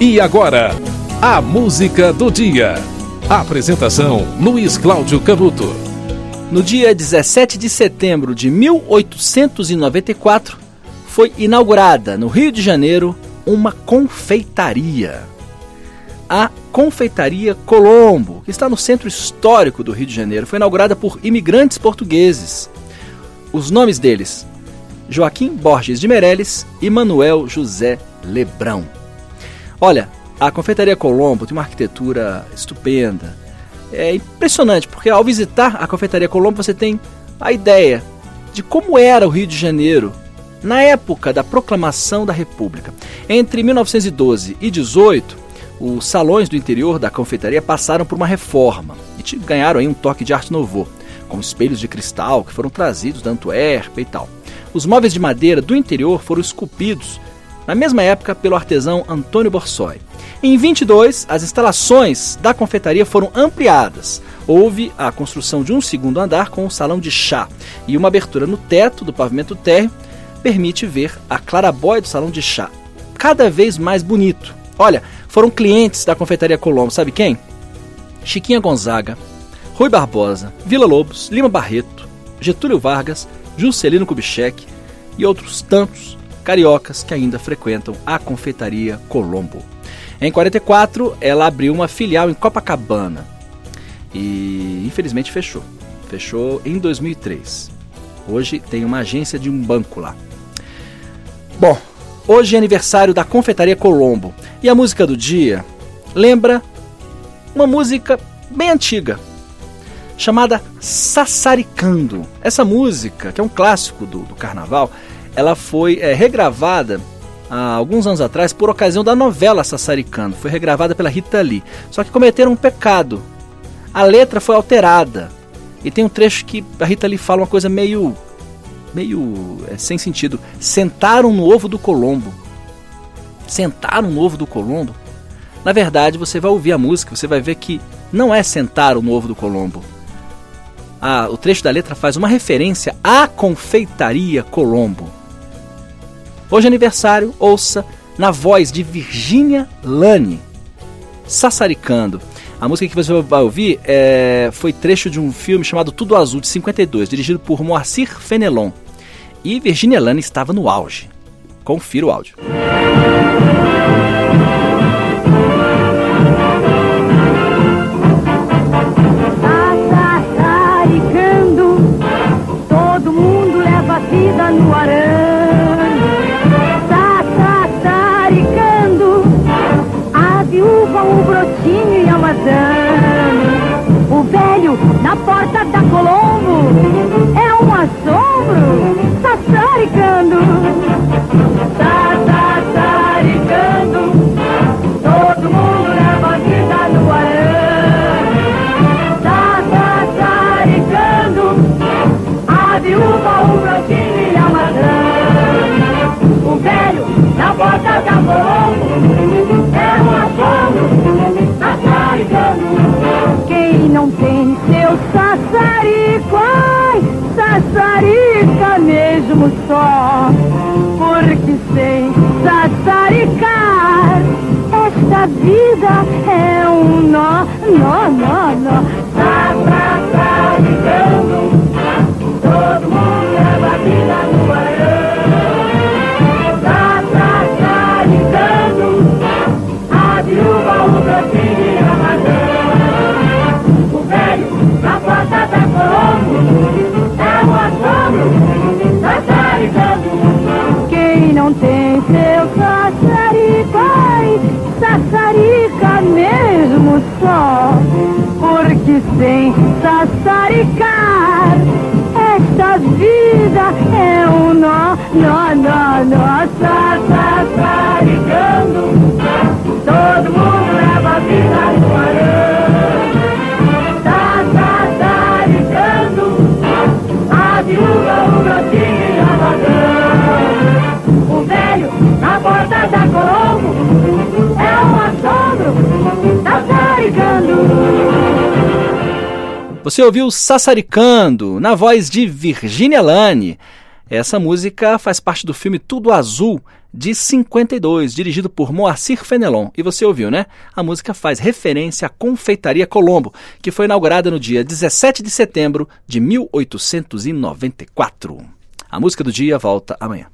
E agora, a música do dia. Apresentação: Luiz Cláudio Canuto. No dia 17 de setembro de 1894, foi inaugurada no Rio de Janeiro uma confeitaria. A Confeitaria Colombo, que está no centro histórico do Rio de Janeiro, foi inaugurada por imigrantes portugueses. Os nomes deles: Joaquim Borges de Meirelles e Manuel José Lebrão. Olha, a Confeitaria Colombo tem uma arquitetura estupenda. É impressionante, porque ao visitar a Confeitaria Colombo você tem a ideia de como era o Rio de Janeiro na época da proclamação da República. Entre 1912 e 18, os salões do interior da confeitaria passaram por uma reforma e ganharam aí um toque de arte novo, com espelhos de cristal que foram trazidos da Antuérpia e tal. Os móveis de madeira do interior foram esculpidos na mesma época pelo artesão Antônio Borsoi. Em 22, as instalações da confeitaria foram ampliadas. Houve a construção de um segundo andar com um salão de chá e uma abertura no teto do pavimento térreo permite ver a clarabóia do salão de chá, cada vez mais bonito. Olha, foram clientes da confeitaria Colombo, sabe quem? Chiquinha Gonzaga, Rui Barbosa, Vila Lobos, Lima Barreto, Getúlio Vargas, Juscelino Kubitschek e outros tantos cariocas que ainda frequentam a confeitaria Colombo. Em 44, ela abriu uma filial em Copacabana e infelizmente fechou. Fechou em 2003. Hoje tem uma agência de um banco lá. Bom, hoje é aniversário da Confeitaria Colombo e a música do dia lembra uma música bem antiga chamada Sassaricando. Essa música, que é um clássico do, do carnaval, ela foi é, regravada há alguns anos atrás por ocasião da novela Sassaricando. Foi regravada pela Rita Lee. Só que cometeram um pecado. A letra foi alterada. E tem um trecho que a Rita Lee fala uma coisa meio. meio. É, sem sentido. Sentaram no ovo do Colombo. Sentaram no ovo do Colombo? Na verdade, você vai ouvir a música, você vai ver que não é sentaram no ovo do Colombo. Ah, o trecho da letra faz uma referência à confeitaria Colombo. Hoje é aniversário, ouça na voz de Virginia Lane, Sassaricando. A música que você vai ouvir é, foi trecho de um filme chamado Tudo Azul, de 52, dirigido por Moacir Fenelon. E Virginia Lane estava no auge. Confira o áudio. todo mundo leva a vida no arame. Viúva, o brotinho e a madame. O velho na porta da Colombo quem não tem seu sassarico, ai, sassarica mesmo só. Porque sem sassaricar, esta vida é um nó, nó, nó, nó. Tem seu sassarico, sassarica mesmo só. Porque sem sassaricar, Na porta da Colombo é um assombro, sassaricando. Você ouviu Sassaricando, na voz de Virginia Lane. Essa música faz parte do filme Tudo Azul, de 52, dirigido por Moacir Fenelon. E você ouviu, né? A música faz referência à Confeitaria Colombo, que foi inaugurada no dia 17 de setembro de 1894. A música do dia volta amanhã.